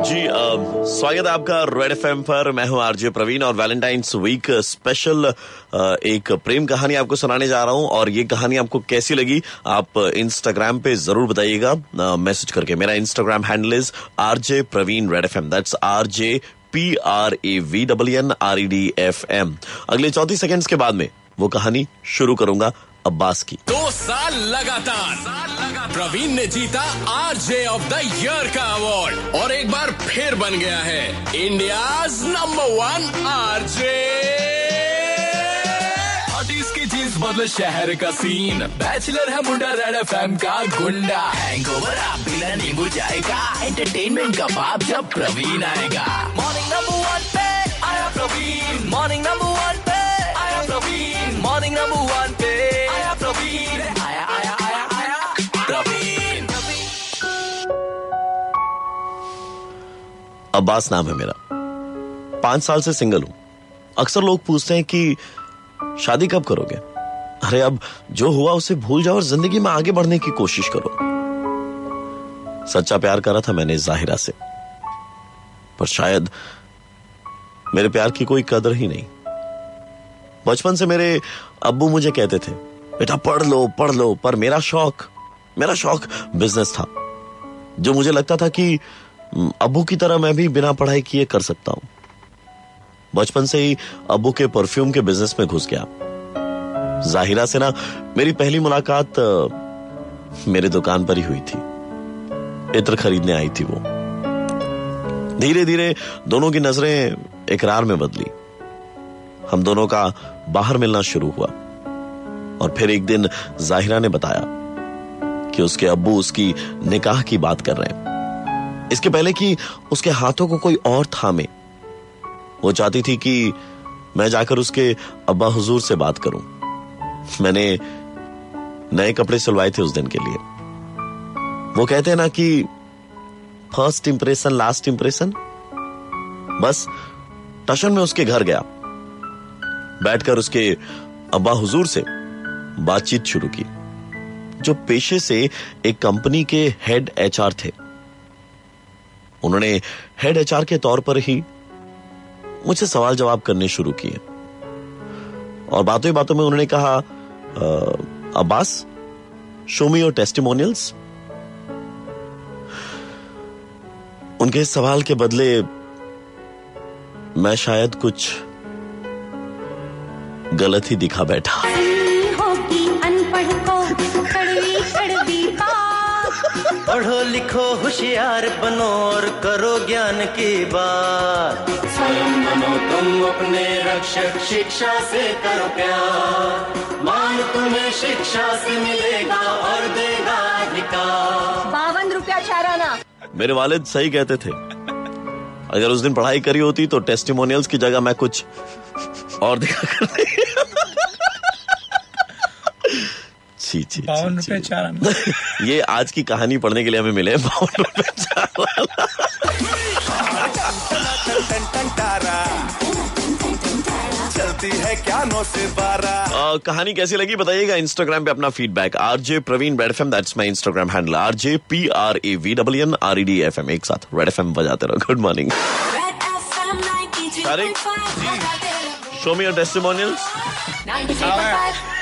जी अ, स्वागत है आपका रेड एफएम पर। मैं हूँ आरजे प्रवीण और वैलेंटाइंस वीक स्पेशल एक प्रेम कहानी आपको सुनाने जा रहा हूँ और ये कहानी आपको कैसी लगी आप इंस्टाग्राम पे ज़रूर बताइएगा। मैसेज करके। मेरा Instagram handle is RJ Praveen Red F M that's RJ P R A V W N R E D F M अगले चौतीस सेकंड्स के बाद में वो कहानी शुरू करूँगा। अब्बास की। दो साल लगातार। प्रवीण ने जीता आरजे ऑफ़ द ईयर का अवार्ड और एक बार फिर बन गया है इंडिया नंबर वन आरजे। की चीज़ बदले शहर का सीन बैचलर है मुंडा रेड एफएम का गुंडा। हैंगओवर आप बिना नींबू जाएगा। एंटरटेनमेंट का बाप जब प्रवीण आएगा। मॉर्निंग नंबर वन पे आया Praveen. Morning number one Abbas नाम है मेरा। पाँच साल से सिंगल हूँ। अक्सर लोग पूछते हैं कि, शादी कब करोगे? अरे, अब जो हुआ उसे भूल जाओ और ज़िंदगी में आगे बढ़ने की कोशिश करो। सच्चा प्यार करा था मैंने जाहिरा से। पर शायद मेरे प्यार की कोई कदर ही नहीं। बचपन से मेरे अब्बू मुझे कहते थे, बेटा, पढ़ लो पढ़ लो, पर मेरा शौक मेरा शौक बिज़नेस था। जो मुझे लगता था कि अब्बू की तरह मैं भी बिना पढ़ाई किए कर सकता हूँ। बचपन से ही अबू के परफ्यूम के बिज़नेस में घुस गया। जाहिरा से ना, मेरी पहली मुलाकात मेरे दुकान पर ही हुई थी। इत्र खरीदने आई थी वो। धीरे धीरे दोनों की नज़रें इकरार में बदली। हम दोनों का बाहर मिलना शुरू हुआ। और फिर एक दिन जाहिरा ने बताया कि उसके अब्बू उसकी निकाह की बात कर रहे हैं। इसके पहले कि उसके हाथों को कोई और थामे। वो चाहती थी कि मैं जाकर उसके अब्बा हुजूर से बात करूँ। मैंने नए कपड़े सिलवाए थे उस दिन के लिए। वो कहते हैं ना कि फ़र्स्ट इंप्रेशन लास्ट इंप्रेशन बस, टशन में उसके घर गया। बैठकर उसके अब्बा हुजूर से बातचीत शुरू की, जो पेशे से एक कंपनी के हेड एचआर थे। उन्होंने हेड एचआर के तौर पर ही मुझसे सवाल जवाब करने शुरू किए। और बातों ही बातों में उन्होंने कहा Abbas show me your testimonials उनके सवाल के बदले मैं शायद कुछ गलत ही दिखा बैठा। अनपढ़ को पढ़ो लिखो होशियार बनो और करो ज्ञान की बात। स्वयं बनो तुम अपने रक्षक शिक्षा से करो प्यार। मान तुम्हें शिक्षा से मिलेगा और देगा अधिकार। बावन रुपया चाराना। मेरे वालिद सही कहते थे। अगर उस दिन पढ़ाई करी होती तो टेस्टिमोनियल्स की जगह मैं कुछ और दिखा करते छी छी बावन रुपए चार आना ये आज की कहानी पढ़ने के लिए हमें मिले बावन रुपए चार चलती है क्या नौ से बारह कहानी कैसी लगी बताइएगा इंस्टाग्राम पे अपना feedback RJ Praveen Red F M that's my Instagram handle RJ P R A V W N R E D F M एक साथ रेड एफ़ एम बजाते रहो। Good morning Red FM 93.5 Tariq, show me your testimonials 93.5